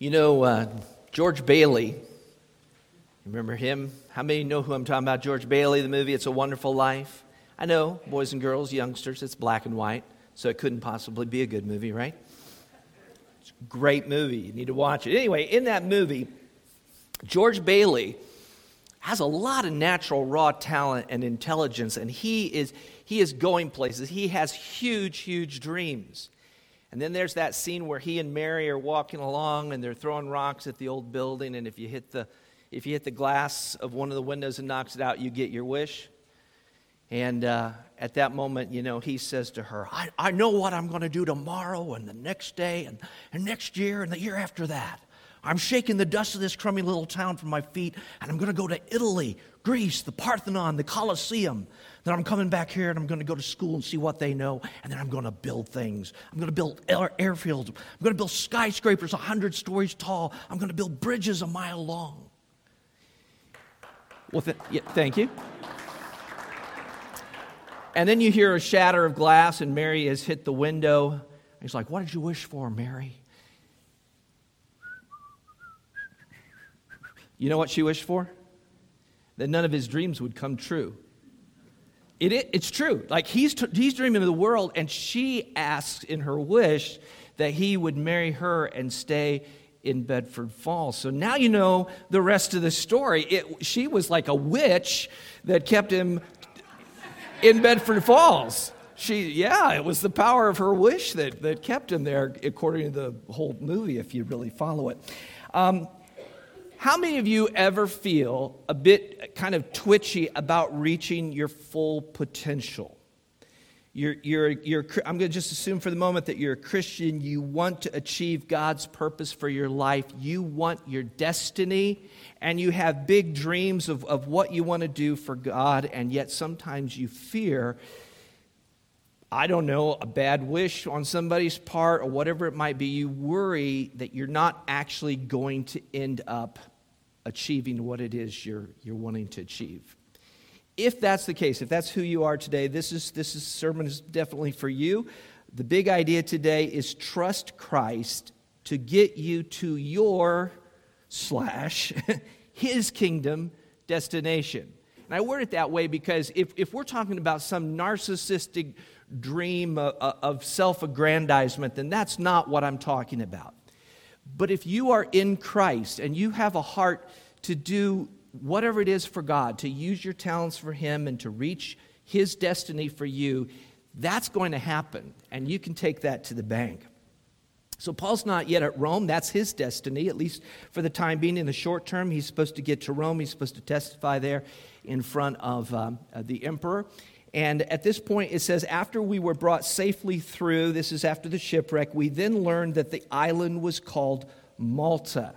You know, uh, George Bailey, remember him? How many know who I'm talking about? George Bailey, the movie It's a Wonderful Life. I know, boys and girls, youngsters, it's black and white, so it couldn't possibly be a good movie, right? It's a great movie. You need to watch it. Anyway, in that movie, George Bailey has a lot of natural raw talent and intelligence, and he is, he is going places. He has huge, huge dreams. And then there's that scene where he and Mary are walking along and they're throwing rocks at the old building, and if you hit the, if you hit the glass of one of the windows and knocks it out, you get your wish. And uh, at that moment, you know, he says to her, I, I know what I'm going to do tomorrow and the next day and, and next year and the year after that. I'm shaking the dust of this crummy little town from my feet, and I'm going to go to Italy, Greece, the Parthenon, the Colosseum. Then I'm coming back here and I'm going to go to school and see what they know, and then I'm going to build things. I'm going to build air- airfields. I'm going to build skyscrapers 100 stories tall. I'm going to build bridges a mile long. Well, th- yeah, thank you. And then you hear a shatter of glass, and Mary has hit the window. He's like, What did you wish for, Mary? You know what she wished for? That none of his dreams would come true. It, it, it's true. Like he's, he's dreaming of the world, and she asks in her wish that he would marry her and stay in Bedford Falls. So now you know the rest of the story. It, she was like a witch that kept him in Bedford Falls. She, yeah, it was the power of her wish that, that kept him there, according to the whole movie, if you really follow it. Um, how many of you ever feel a bit kind of twitchy about reaching your full potential? You're, you're, you're, I'm going to just assume for the moment that you're a Christian. You want to achieve God's purpose for your life. You want your destiny, and you have big dreams of, of what you want to do for God, and yet sometimes you fear, I don't know, a bad wish on somebody's part or whatever it might be. You worry that you're not actually going to end up achieving what it is you're, you're wanting to achieve. If that's the case, if that's who you are today, this is this is, sermon is definitely for you. The big idea today is trust Christ to get you to your slash his kingdom destination. And I word it that way because if, if we're talking about some narcissistic dream uh, uh, of, of self aggrandizement, then that's not what I'm talking about. But if you are in Christ and you have a heart to do whatever it is for God, to use your talents for Him and to reach His destiny for you, that's going to happen. And you can take that to the bank. So, Paul's not yet at Rome. That's his destiny, at least for the time being. In the short term, he's supposed to get to Rome. He's supposed to testify there in front of um, the emperor. And at this point, it says, after we were brought safely through, this is after the shipwreck, we then learned that the island was called Malta.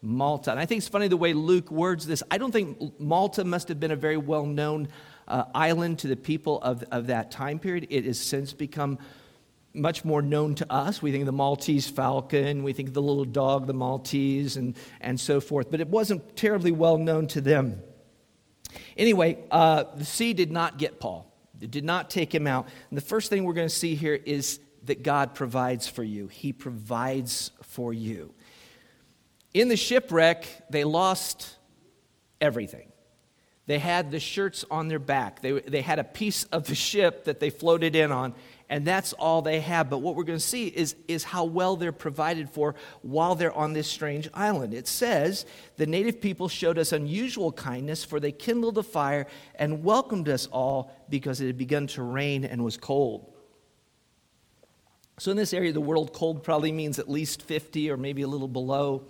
Malta. And I think it's funny the way Luke words this. I don't think Malta must have been a very well known uh, island to the people of, of that time period. It has since become much more known to us. We think of the Maltese falcon, we think of the little dog, the Maltese, and, and so forth. But it wasn't terribly well known to them. Anyway, uh, the sea did not get Paul. Did not take him out. And the first thing we're going to see here is that God provides for you. He provides for you. In the shipwreck, they lost everything. They had the shirts on their back. They, they had a piece of the ship that they floated in on, and that's all they have. But what we're going to see is, is how well they're provided for while they're on this strange island. It says, The native people showed us unusual kindness, for they kindled a fire and welcomed us all because it had begun to rain and was cold. So, in this area of the world, cold probably means at least 50 or maybe a little below.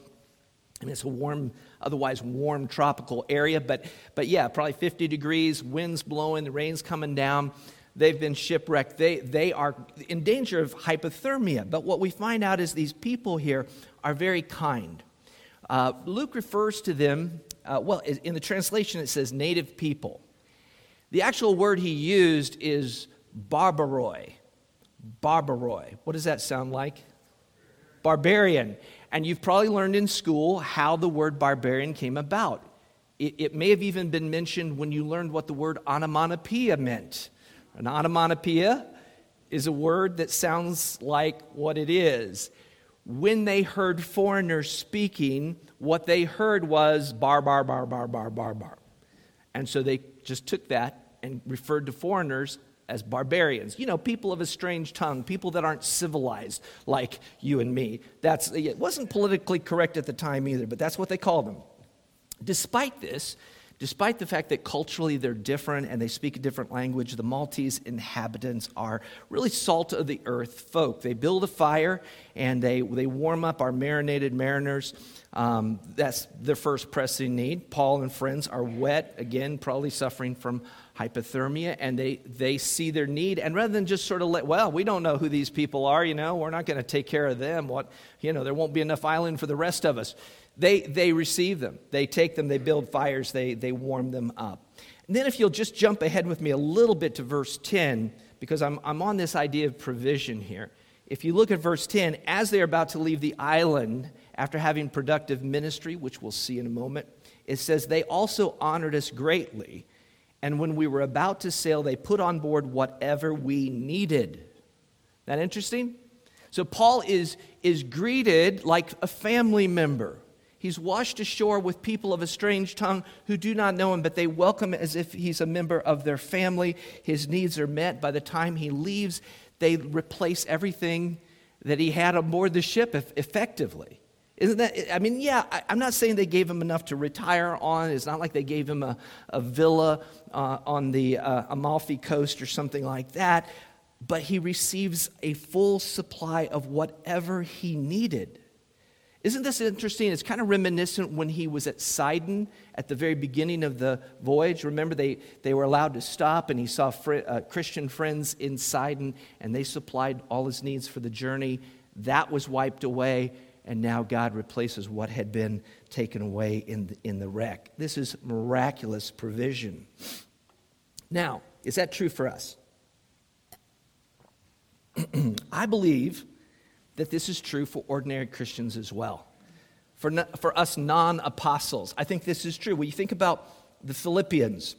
And it's a warm, otherwise warm tropical area, but, but yeah, probably 50 degrees, winds blowing, the rain's coming down they've been shipwrecked. They, they are in danger of hypothermia. But what we find out is these people here are very kind. Uh, Luke refers to them, uh, well, in the translation it says native people. The actual word he used is barbaroi. Barbaroi. What does that sound like? Barbarian. And you've probably learned in school how the word barbarian came about. It, it may have even been mentioned when you learned what the word onomatopoeia meant. An onomatopoeia is a word that sounds like what it is. when they heard foreigners speaking, what they heard was bar, bar, bar, bar, bar, bar, bar. And so they just took that and referred to foreigners as barbarians. You know, people of a strange tongue, people that aren't civilized like you and me. That's, it wasn't politically correct at the time either, but that's what they called them. Despite this, Despite the fact that culturally they're different and they speak a different language, the Maltese inhabitants are really salt of the earth folk. They build a fire and they, they warm up our marinated mariners. Um, that's their first pressing need. Paul and friends are wet, again, probably suffering from hypothermia, and they, they see their need. And rather than just sort of let, well, we don't know who these people are, you know, we're not going to take care of them. What, you know, there won't be enough island for the rest of us. They, they receive them. They take them, they build fires, they, they warm them up. And then, if you'll just jump ahead with me a little bit to verse 10, because I'm, I'm on this idea of provision here. If you look at verse 10, as they're about to leave the island after having productive ministry, which we'll see in a moment, it says, They also honored us greatly. And when we were about to sail, they put on board whatever we needed. That interesting? So Paul is, is greeted like a family member. He's washed ashore with people of a strange tongue who do not know him, but they welcome him as if he's a member of their family. His needs are met. By the time he leaves, they replace everything that he had on board the ship effectively. Isn't that, I mean, yeah, I, am not saying they gave him enough to retire on. It's not like they gave him a, a villa uh, on the uh, Amalfi coast or something like that, but he receives a full supply of whatever he needed. Isn't this interesting? It's kind of reminiscent when he was at Sidon at the very beginning of the voyage. Remember, they, they were allowed to stop, and he saw fr- uh, Christian friends in Sidon, and they supplied all his needs for the journey. That was wiped away, and now God replaces what had been taken away in the, in the wreck. This is miraculous provision. Now, is that true for us? I believe that this is true for ordinary Christians as well. For, for us non apostles, I think this is true. When you think about the Philippians,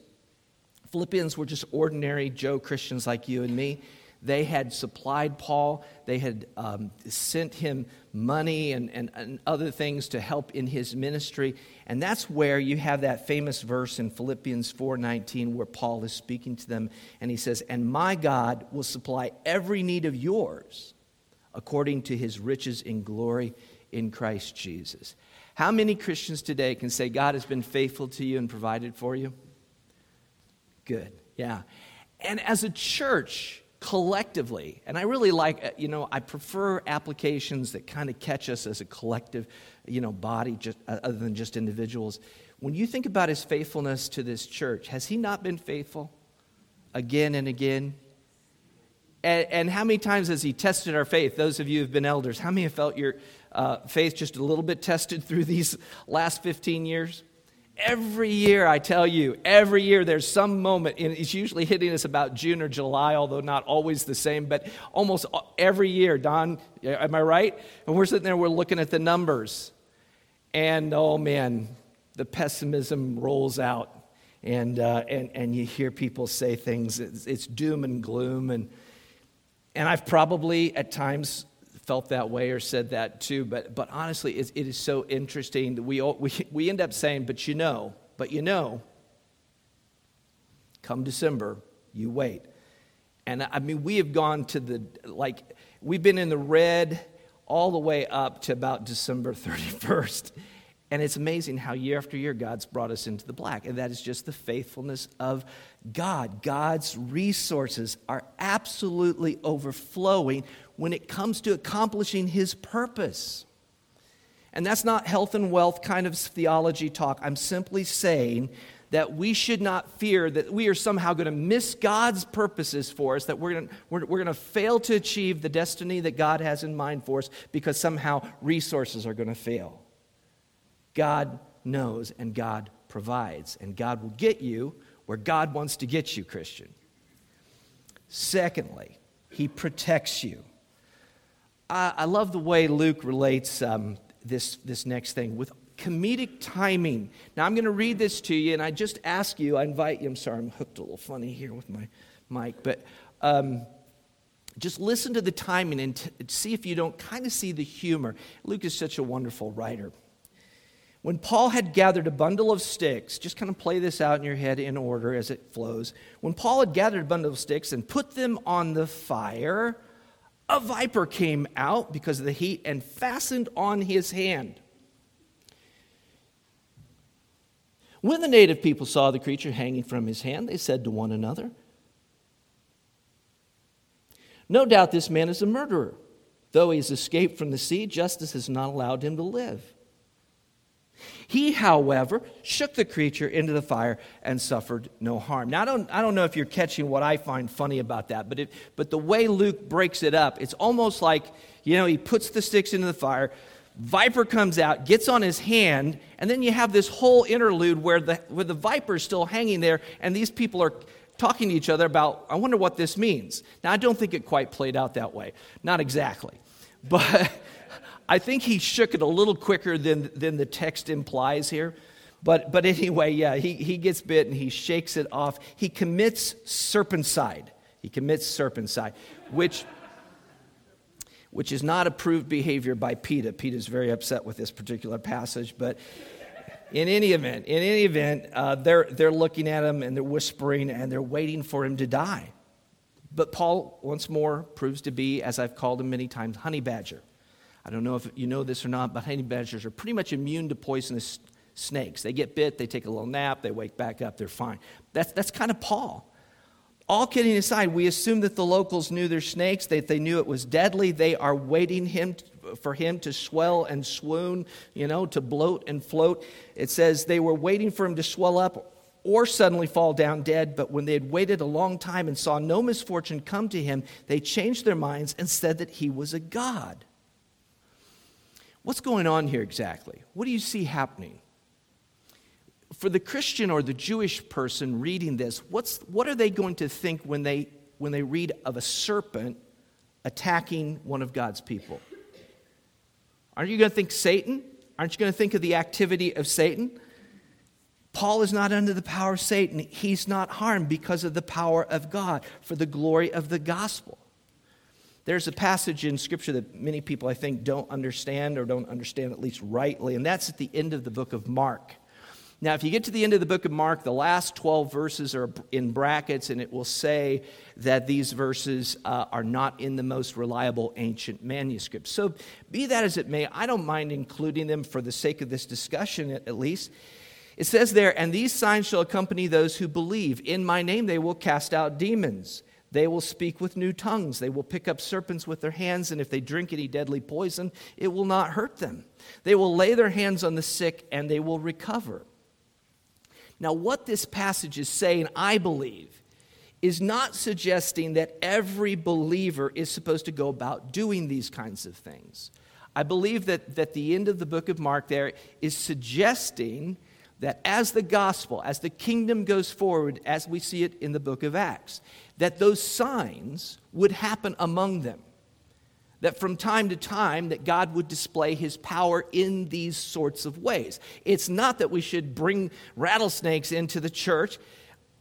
Philippians were just ordinary Joe Christians like you and me. They had supplied Paul, they had um, sent him money and, and, and other things to help in his ministry. And that's where you have that famous verse in Philippians 4:19 where Paul is speaking to them and he says, "And my God will supply every need of yours according to his riches in glory in Christ Jesus. How many Christians today can say God has been faithful to you and provided for you? Good, yeah. And as a church, collectively, and I really like, uh, you know, I prefer applications that kind of catch us as a collective, you know, body, just, uh, other than just individuals. When you think about his faithfulness to this church, has he not been faithful again and again? And, and, how many times has he tested our faith? Those of you who've been elders, how many have felt your uh, faith just a little bit tested through these last 15 years? Every year, I tell you, every year there's some moment, and it's usually hitting us about June or July, although not always the same, but almost every year. Don, am I right? And we're sitting there, we're looking at the numbers, and oh man, the pessimism rolls out, and, uh, and, and you hear people say things, it's, it's doom and gloom, and and I've probably at times felt that way or said that too, but, but honestly, it, is so interesting that we, we, we end up saying, but you know, but you know, come December, you wait. And I mean, we have gone to the, like, we've been in the red all the way up to about December 31st. And it's amazing how year after year God's brought us into the black. And that is just the faithfulness of God. God's resources are absolutely overflowing when it comes to accomplishing His purpose. And that's not health and wealth kind of theology talk. I'm simply saying that we should not fear that we are somehow going to miss God's purposes for us, that we're going to, we're, we're going to fail to achieve the destiny that God has in mind for us because somehow resources are going to fail. God knows and God provides, and God will get you where God wants to get you, Christian. Secondly, He protects you. I, I love the way Luke relates um, this, this next thing with comedic timing. Now, I'm going to read this to you, and I just ask you, I invite you, I'm sorry, I'm hooked a little funny here with my mic, but um, just listen to the timing and t- see if you don't kind of see the humor. Luke is such a wonderful writer. When Paul had gathered a bundle of sticks, just kind of play this out in your head in order as it flows. When Paul had gathered a bundle of sticks and put them on the fire, a viper came out because of the heat and fastened on his hand. When the native people saw the creature hanging from his hand, they said to one another, No doubt this man is a murderer. Though he has escaped from the sea, justice has not allowed him to live. He, however, shook the creature into the fire and suffered no harm. Now, I don't, I don't know if you're catching what I find funny about that, but, it, but the way Luke breaks it up, it's almost like, you know, he puts the sticks into the fire, viper comes out, gets on his hand, and then you have this whole interlude where the, where the viper is still hanging there, and these people are talking to each other about, I wonder what this means. Now, I don't think it quite played out that way. Not exactly. But. I think he shook it a little quicker than, than the text implies here. But, but anyway, yeah, he, he gets bit and he shakes it off. He commits serpenticide. He commits serpenticide, which, which is not approved behavior by PETA. PETA is very upset with this particular passage. But in any event, in any event, uh, they're, they're looking at him and they're whispering and they're waiting for him to die. But Paul, once more, proves to be, as I've called him many times, honey badger. I don't know if you know this or not, but honey badgers are pretty much immune to poisonous snakes. They get bit, they take a little nap, they wake back up, they're fine. That's, that's kind of Paul. All kidding aside, we assume that the locals knew their snakes, that they knew it was deadly. They are waiting him for him to swell and swoon, you know, to bloat and float. It says they were waiting for him to swell up or suddenly fall down dead, but when they had waited a long time and saw no misfortune come to him, they changed their minds and said that he was a god. What's going on here exactly? What do you see happening? For the Christian or the Jewish person reading this, what's, what are they going to think when they, when they read of a serpent attacking one of God's people? Aren't you going to think Satan? Aren't you going to think of the activity of Satan? Paul is not under the power of Satan. He's not harmed because of the power of God for the glory of the gospel. There's a passage in Scripture that many people, I think, don't understand or don't understand at least rightly, and that's at the end of the book of Mark. Now, if you get to the end of the book of Mark, the last 12 verses are in brackets, and it will say that these verses uh, are not in the most reliable ancient manuscripts. So, be that as it may, I don't mind including them for the sake of this discussion at least. It says there, and these signs shall accompany those who believe. In my name they will cast out demons. They will speak with new tongues. They will pick up serpents with their hands, and if they drink any deadly poison, it will not hurt them. They will lay their hands on the sick, and they will recover. Now, what this passage is saying, I believe, is not suggesting that every believer is supposed to go about doing these kinds of things. I believe that, that the end of the book of Mark there is suggesting that as the gospel, as the kingdom goes forward, as we see it in the book of Acts, that those signs would happen among them. That from time to time that God would display his power in these sorts of ways. It's not that we should bring rattlesnakes into the church.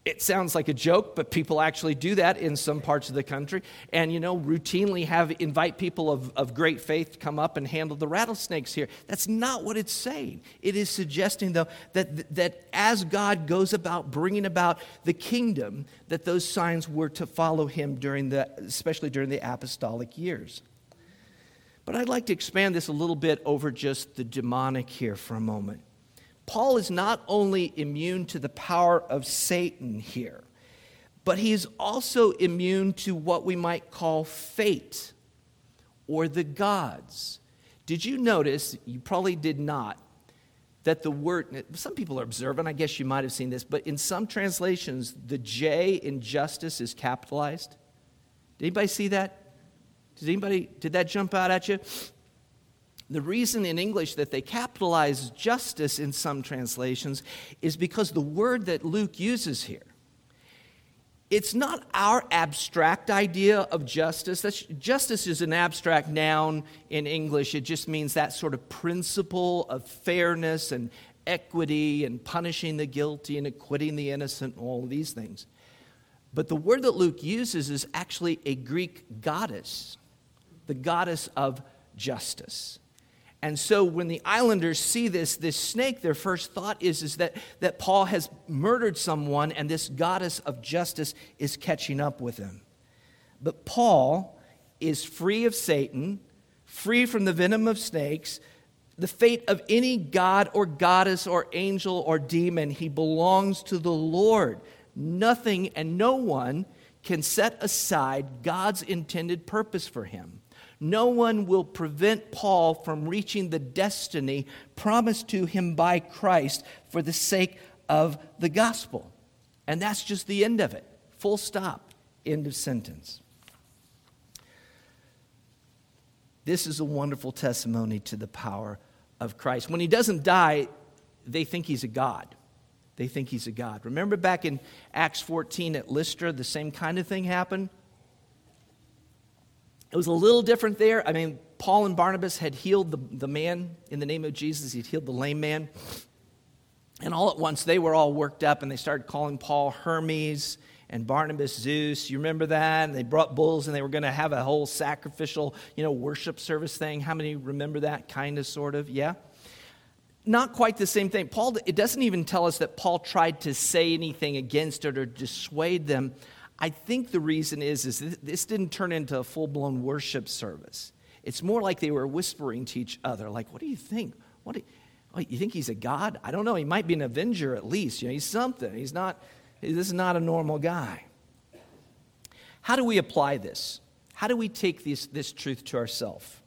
It sounds like a joke, but people actually do that in some parts of the country. And, you know, routinely have invite people of, of great faith to come up and handle the rattlesnakes here. That's not what it's saying. It is suggesting, though, that, that as God goes about bringing about the kingdom, that those signs were to follow him during the, especially during the apostolic years. But I'd like to expand this a little bit over just the demonic here for a moment. Paul is not only immune to the power of Satan here, but he is also immune to what we might call fate or the gods. Did you notice, you probably did not, that the word, some people are observant, I guess you might have seen this, but in some translations, the J in justice is capitalized. Did anybody see that? Did anybody, did that jump out at you? The reason in English that they capitalize justice in some translations is because the word that Luke uses here, it's not our abstract idea of justice. That's, justice is an abstract noun in English. It just means that sort of principle of fairness and equity and punishing the guilty and acquitting the innocent and all these things. But the word that Luke uses is actually a Greek goddess, the goddess of justice. And so when the islanders see this, this snake, their first thought is, is that, that Paul has murdered someone and this goddess of justice is catching up with him. But Paul is free of Satan, free from the venom of snakes, the fate of any god or goddess or angel or demon. He belongs to the Lord. Nothing and no one can set aside God's intended purpose for him. No one will prevent Paul from reaching the destiny promised to him by Christ for the sake of the gospel. And that's just the end of it. Full stop. End of sentence. This is a wonderful testimony to the power of Christ. When he doesn't die, they think he's a God. They think he's a God. Remember back in Acts 14 at Lystra, the same kind of thing happened? It was a little different there. I mean, Paul and Barnabas had healed the, the man in the name of Jesus, he'd healed the lame man. And all at once, they were all worked up and they started calling Paul Hermes and Barnabas Zeus. You remember that? And they brought bulls and they were going to have a whole sacrificial, you know, worship service thing. How many remember that kind of, sort of? Yeah? Not quite the same thing. Paul, it doesn't even tell us that Paul tried to say anything against it or dissuade them. I think the reason is, is this didn't turn into a full blown worship service. It's more like they were whispering to each other, like, what do you think? What do you, you think he's a god? I don't know. He might be an avenger at least. You know, he's something. He's not, this is not a normal guy. How do we apply this? How do we take this, this truth to ourselves?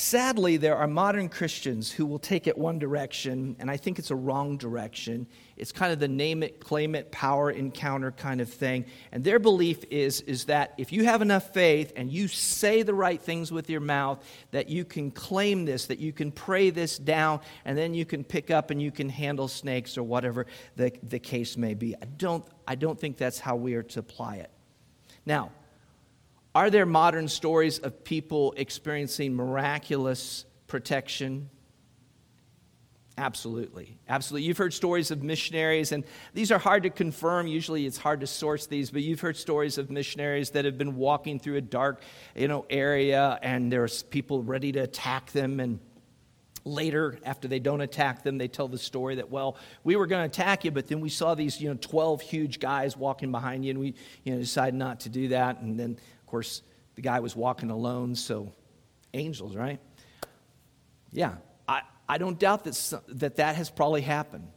Sadly, there are modern Christians who will take it one direction, and I think it's a wrong direction. It's kind of the name it, claim it, power encounter kind of thing. And their belief is, is that if you have enough faith and you say the right things with your mouth, that you can claim this, that you can pray this down, and then you can pick up and you can handle snakes or whatever the, the case may be. I don't, I don't think that's how we are to apply it. Now, are there modern stories of people experiencing miraculous protection? Absolutely. Absolutely. You've heard stories of missionaries, and these are hard to confirm. Usually it's hard to source these, but you've heard stories of missionaries that have been walking through a dark you know, area, and there's people ready to attack them. And later, after they don't attack them, they tell the story that, well, we were going to attack you, but then we saw these you know, 12 huge guys walking behind you, and we you know, decided not to do that. And then course, the guy was walking alone, so angels, right? Yeah, I, I don't doubt that, that that has probably happened.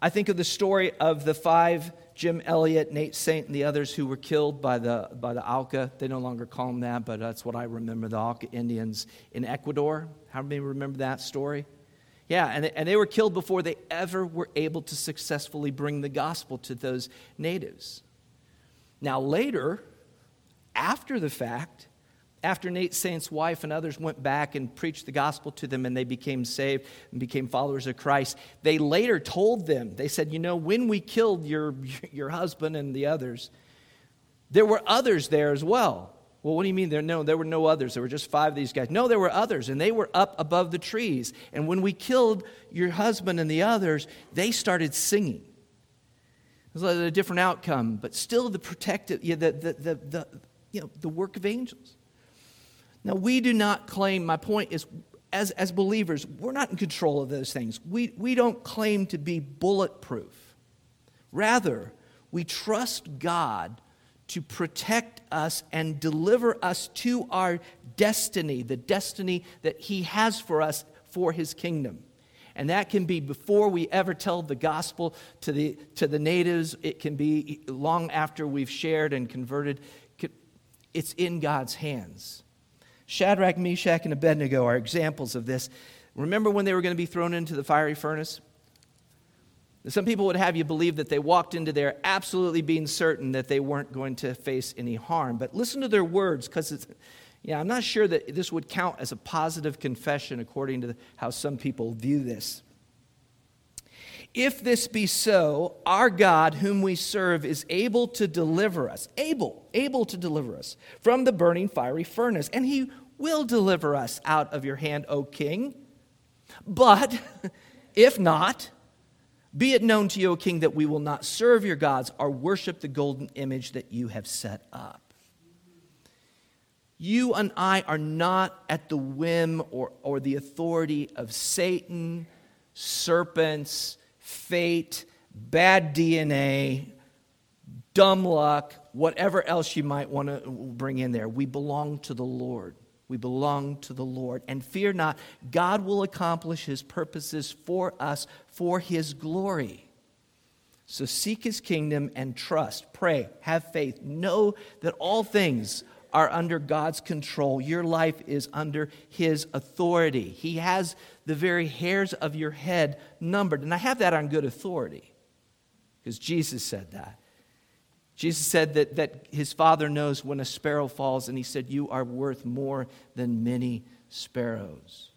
I think of the story of the five Jim Elliot, Nate Saint, and the others who were killed by the, by the Auca. They no longer call them that, but that's what I remember the Auca Indians in Ecuador. How many remember that story? Yeah, and and they were killed before they ever were able to successfully bring the gospel to those natives. Now, later, after the fact, after Nate Saint's wife and others went back and preached the gospel to them and they became saved and became followers of Christ, they later told them, they said, You know, when we killed your, your husband and the others, there were others there as well. Well, what do you mean there? No, there were no others. There were just five of these guys. No, there were others, and they were up above the trees. And when we killed your husband and the others, they started singing. It was a different outcome, but still the protective, yeah, the, the, the, the you know, the work of angels. Now, we do not claim, my point is, as, as believers, we're not in control of those things. We, we don't claim to be bulletproof. Rather, we trust God to protect us and deliver us to our destiny, the destiny that He has for us for His kingdom. And that can be before we ever tell the gospel to the, to the natives. It can be long after we've shared and converted it's in God's hands. Shadrach, Meshach, and Abednego are examples of this. Remember when they were going to be thrown into the fiery furnace? Some people would have you believe that they walked into there absolutely being certain that they weren't going to face any harm. But listen to their words, because yeah, I'm not sure that this would count as a positive confession according to how some people view this. If this be so, our God, whom we serve, is able to deliver us, able, able to deliver us from the burning fiery furnace, and he will deliver us out of your hand, O king. But if not, Be it known to you, O king, that we will not serve your gods or worship the golden image that you have set up. You and I are not at the whim or, or the authority of Satan, serpents, fate, bad DNA, dumb luck, whatever else you might want to bring in there. We belong to the Lord. We belong to the Lord. And fear not, God will accomplish his purposes for us for his glory. So seek his kingdom and trust, pray, have faith. Know that all things are under God's control. Your life is under his authority. He has the very hairs of your head numbered. And I have that on good authority because Jesus said that. Jesus said that, that his father knows when a sparrow falls, and he said, You are worth more than many sparrows.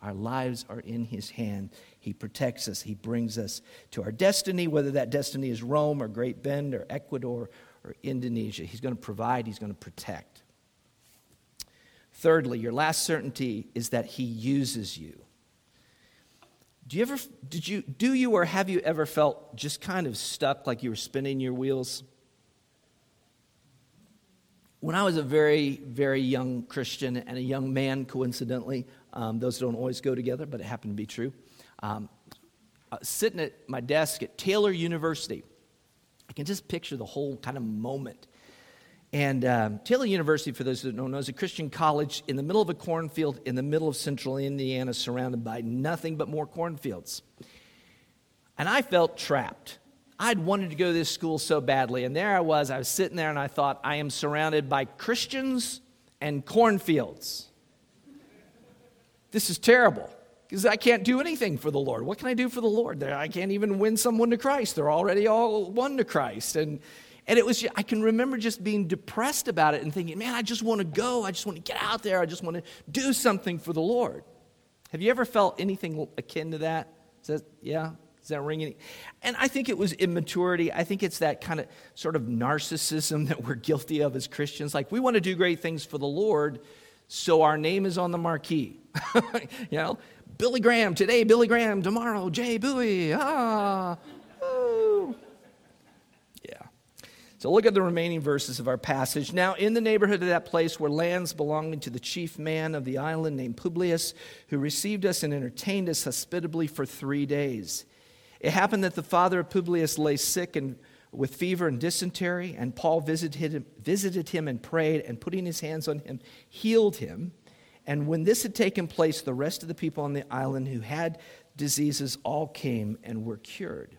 Our lives are in his hand. He protects us, he brings us to our destiny, whether that destiny is Rome or Great Bend or Ecuador or Indonesia. He's going to provide, he's going to protect. Thirdly, your last certainty is that he uses you. Do you ever did you do you or have you ever felt just kind of stuck like you were spinning your wheels? When I was a very, very young Christian and a young man, coincidentally, um, those don't always go together, but it happened to be true. Um, uh, sitting at my desk at Taylor University, I can just picture the whole kind of moment. And um, Taylor University, for those that don't know, is a Christian college in the middle of a cornfield in the middle of central Indiana, surrounded by nothing but more cornfields. And I felt trapped. I'd wanted to go to this school so badly. And there I was, I was sitting there and I thought, I am surrounded by Christians and cornfields. This is terrible because I can't do anything for the Lord. What can I do for the Lord? I can't even win someone to Christ. They're already all won to Christ. And, and it was, I can remember just being depressed about it and thinking, man, I just want to go. I just want to get out there. I just want to do something for the Lord. Have you ever felt anything akin to that? Is that yeah? Is that ringing? And I think it was immaturity. I think it's that kind of sort of narcissism that we're guilty of as Christians. Like, we want to do great things for the Lord, so our name is on the marquee. you know, Billy Graham today, Billy Graham tomorrow, Jay Beuoy. Ah. Yeah. So look at the remaining verses of our passage. Now, in the neighborhood of that place were lands belonging to the chief man of the island named Publius, who received us and entertained us hospitably for three days. It happened that the father of Publius lay sick and with fever and dysentery, and Paul visited him, visited him and prayed, and putting his hands on him, healed him. And when this had taken place, the rest of the people on the island who had diseases all came and were cured.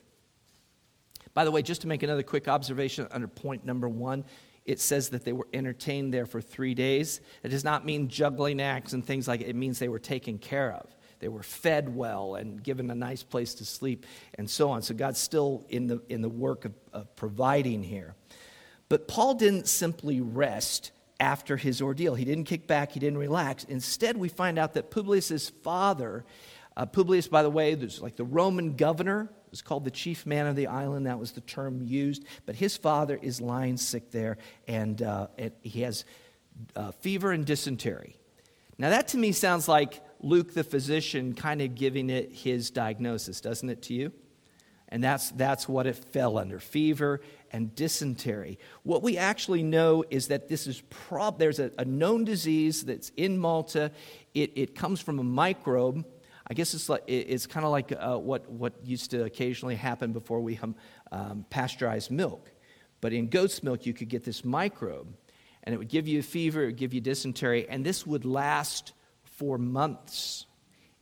By the way, just to make another quick observation under point number one, it says that they were entertained there for three days. It does not mean juggling acts and things like it. It means they were taken care of. They were fed well and given a nice place to sleep and so on. So God's still in the, in the work of, of providing here. But Paul didn't simply rest after his ordeal. He didn't kick back, he didn't relax. Instead, we find out that Publius' father, uh, Publius, by the way, there's like the Roman governor, was called the chief man of the island. That was the term used. But his father is lying sick there, and, uh, he has uh, fever and dysentery. Now, that to me sounds like Luke the physician kind of giving it his diagnosis, doesn't it to you? And that's, that's what it fell under fever and dysentery. What we actually know is that this is prob- there's a, a known disease that's in Malta. It, it comes from a microbe. I guess it's, like, it's kind of like uh, what, what used to occasionally happen before we um, um, pasteurized milk. But in goat's milk, you could get this microbe, and it would give you a fever, it would give you dysentery, and this would last for months.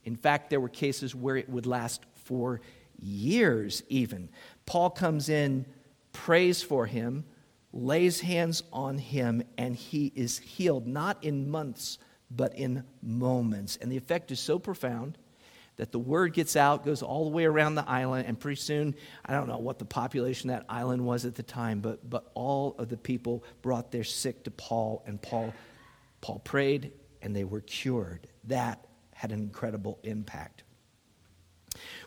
In fact, there were cases where it would last for years, even. Paul comes in, prays for him, lays hands on him, and he is healed, not in months, but in moments. And the effect is so profound that the word gets out, goes all the way around the island, and pretty soon, I don't know what the population that island was at the time, but, but all of the people brought their sick to Paul, and Paul, Paul prayed and they were cured. That had an incredible impact.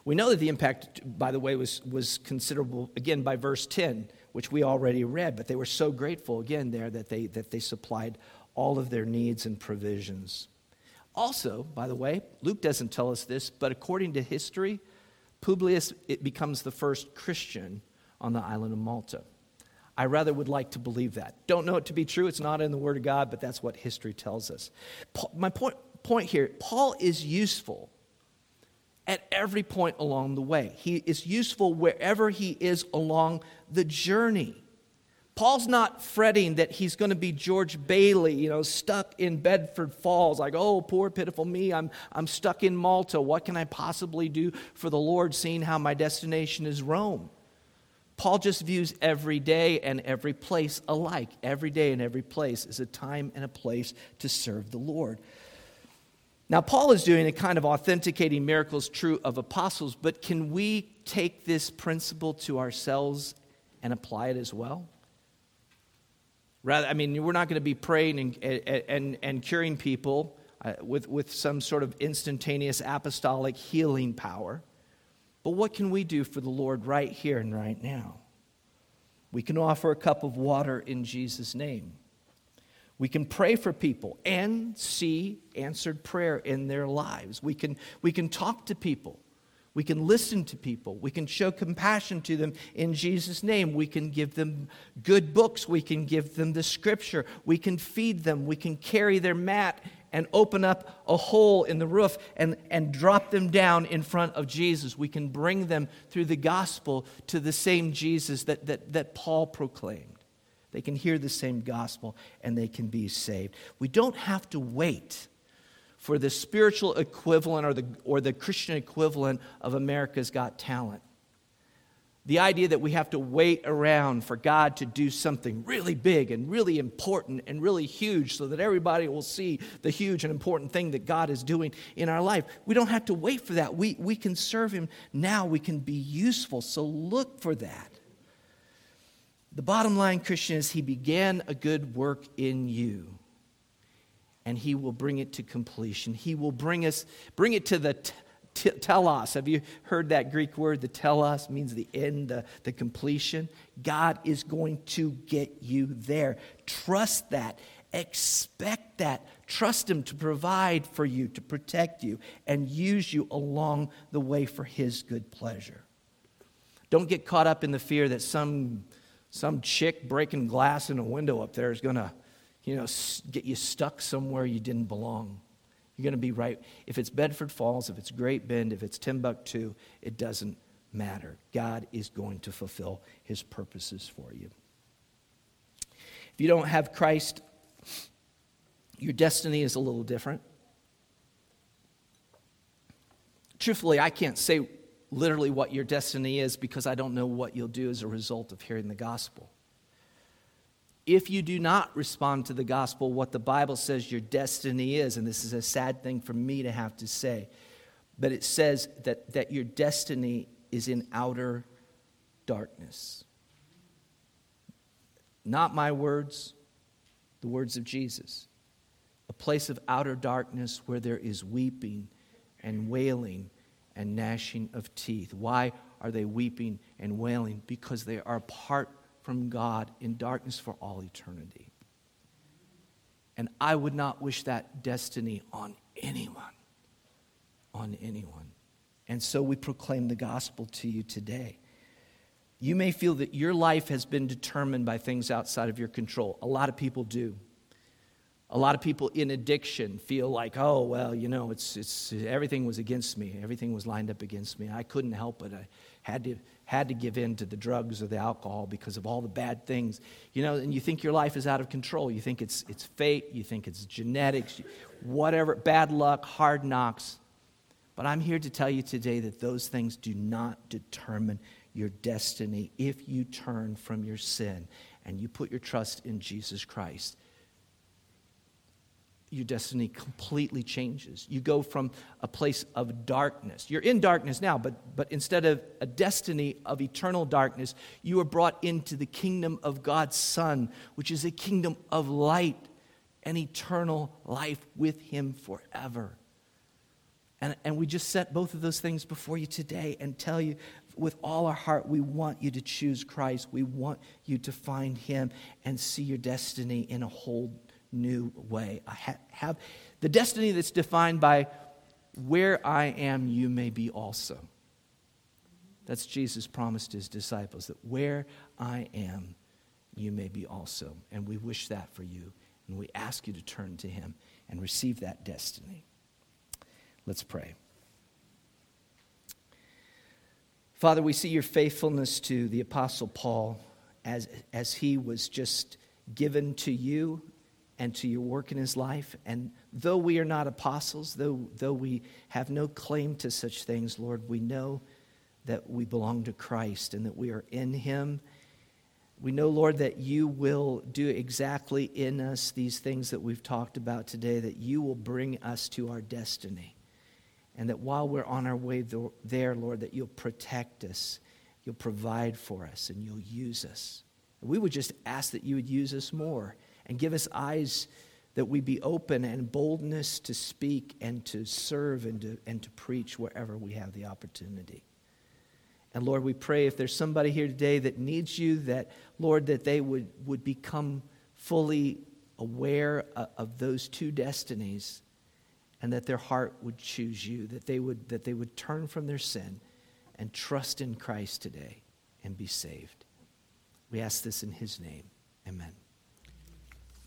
We know that the impact, by the way, was, was considerable, again, by verse 10, which we already read, but they were so grateful, again, there that they, that they supplied all of their needs and provisions. Also, by the way, Luke doesn't tell us this, but according to history, Publius it becomes the first Christian on the island of Malta. I rather would like to believe that. Don't know it to be true. It's not in the Word of God, but that's what history tells us. Paul, my point, point here Paul is useful at every point along the way. He is useful wherever he is along the journey. Paul's not fretting that he's going to be George Bailey, you know, stuck in Bedford Falls, like, oh, poor, pitiful me, I'm, I'm stuck in Malta. What can I possibly do for the Lord, seeing how my destination is Rome? Paul just views every day and every place alike. Every day and every place is a time and a place to serve the Lord. Now, Paul is doing a kind of authenticating miracles true of apostles, but can we take this principle to ourselves and apply it as well? Rather, I mean, we're not going to be praying and, and, and curing people uh, with, with some sort of instantaneous apostolic healing power. But what can we do for the Lord right here and right now? We can offer a cup of water in Jesus' name. We can pray for people and see answered prayer in their lives. We can, we can talk to people. We can listen to people. We can show compassion to them in Jesus' name. We can give them good books. We can give them the scripture. We can feed them. We can carry their mat and open up a hole in the roof and, and drop them down in front of Jesus. We can bring them through the gospel to the same Jesus that, that, that Paul proclaimed. They can hear the same gospel and they can be saved. We don't have to wait for the spiritual equivalent or the, or the Christian equivalent of America's Got Talent. The idea that we have to wait around for God to do something really big and really important and really huge so that everybody will see the huge and important thing that God is doing in our life. We don't have to wait for that. We, we can serve Him now, we can be useful. So look for that. The bottom line, Christian, is He began a good work in you and he will bring it to completion. He will bring us, bring it to the t- t- telos. Have you heard that Greek word? The telos means the end, the, the completion. God is going to get you there. Trust that. Expect that. Trust Him to provide for you, to protect you, and use you along the way for His good pleasure. Don't get caught up in the fear that some, some chick breaking glass in a window up there is going to you know, get you stuck somewhere you didn't belong. You're going to be right. If it's Bedford Falls, if it's Great Bend, if it's Timbuktu, it doesn't matter. God is going to fulfill his purposes for you. If you don't have Christ, your destiny is a little different. Truthfully, I can't say literally what your destiny is because I don't know what you'll do as a result of hearing the gospel if you do not respond to the gospel, what the Bible says your destiny is, and this is a sad thing for me to have to say, but it says that, that your destiny is in outer darkness. Not my words, the words of Jesus. A place of outer darkness where there is weeping and wailing and gnashing of teeth. Why are they weeping and wailing? Because they are apart from God in darkness for all eternity. And I would not wish that destiny on anyone. On anyone. And so we proclaim the gospel to you today. You may feel that your life has been determined by things outside of your control. A lot of people do. A lot of people in addiction feel like, oh, well, you know, it's, it's, everything was against me. Everything was lined up against me. I couldn't help it. I had to, had to give in to the drugs or the alcohol because of all the bad things. You know, and you think your life is out of control. You think it's, it's fate. You think it's genetics, whatever, bad luck, hard knocks. But I'm here to tell you today that those things do not determine your destiny if you turn from your sin and you put your trust in Jesus Christ your destiny completely changes. You go from a place of darkness. You're in darkness now, but, but instead of a destiny of eternal darkness, you are brought into the kingdom of God's Son, which is a kingdom of light and eternal life with Him forever. And, and we just set both of those things before you today and tell you with all our heart, we want you to choose Christ. We want you to find Him and see your destiny in a whole new way. I ha- have the destiny that's defined by where I am, you may be also. That's Jesus promised his disciples that where I am, you may be also. And we wish that for you. And we ask you to turn to him and receive that destiny. Let's pray. Father, we see your faithfulness to the Apostle Paul as, as he was just given to you and to your work in his life. And though we are not apostles, though, though we have no claim to such things, Lord, we know that we belong to Christ and that we are in him. We know, Lord, that you will do exactly in us these things that we've talked about today, that you will bring us to our destiny. And that while we're on our way there, Lord, that you'll protect us, you'll provide for us, and you'll use us. We would just ask that you would use us more and give us eyes that we be open and boldness to speak and to serve and to, and to preach wherever we have the opportunity. And Lord, we pray if there's somebody here today that needs you, that, Lord, that they would, would become fully aware of those two destinies and that their heart would choose you, that they would, that they would turn from their sin and trust in Christ today and be saved. We ask this in his name. Amen.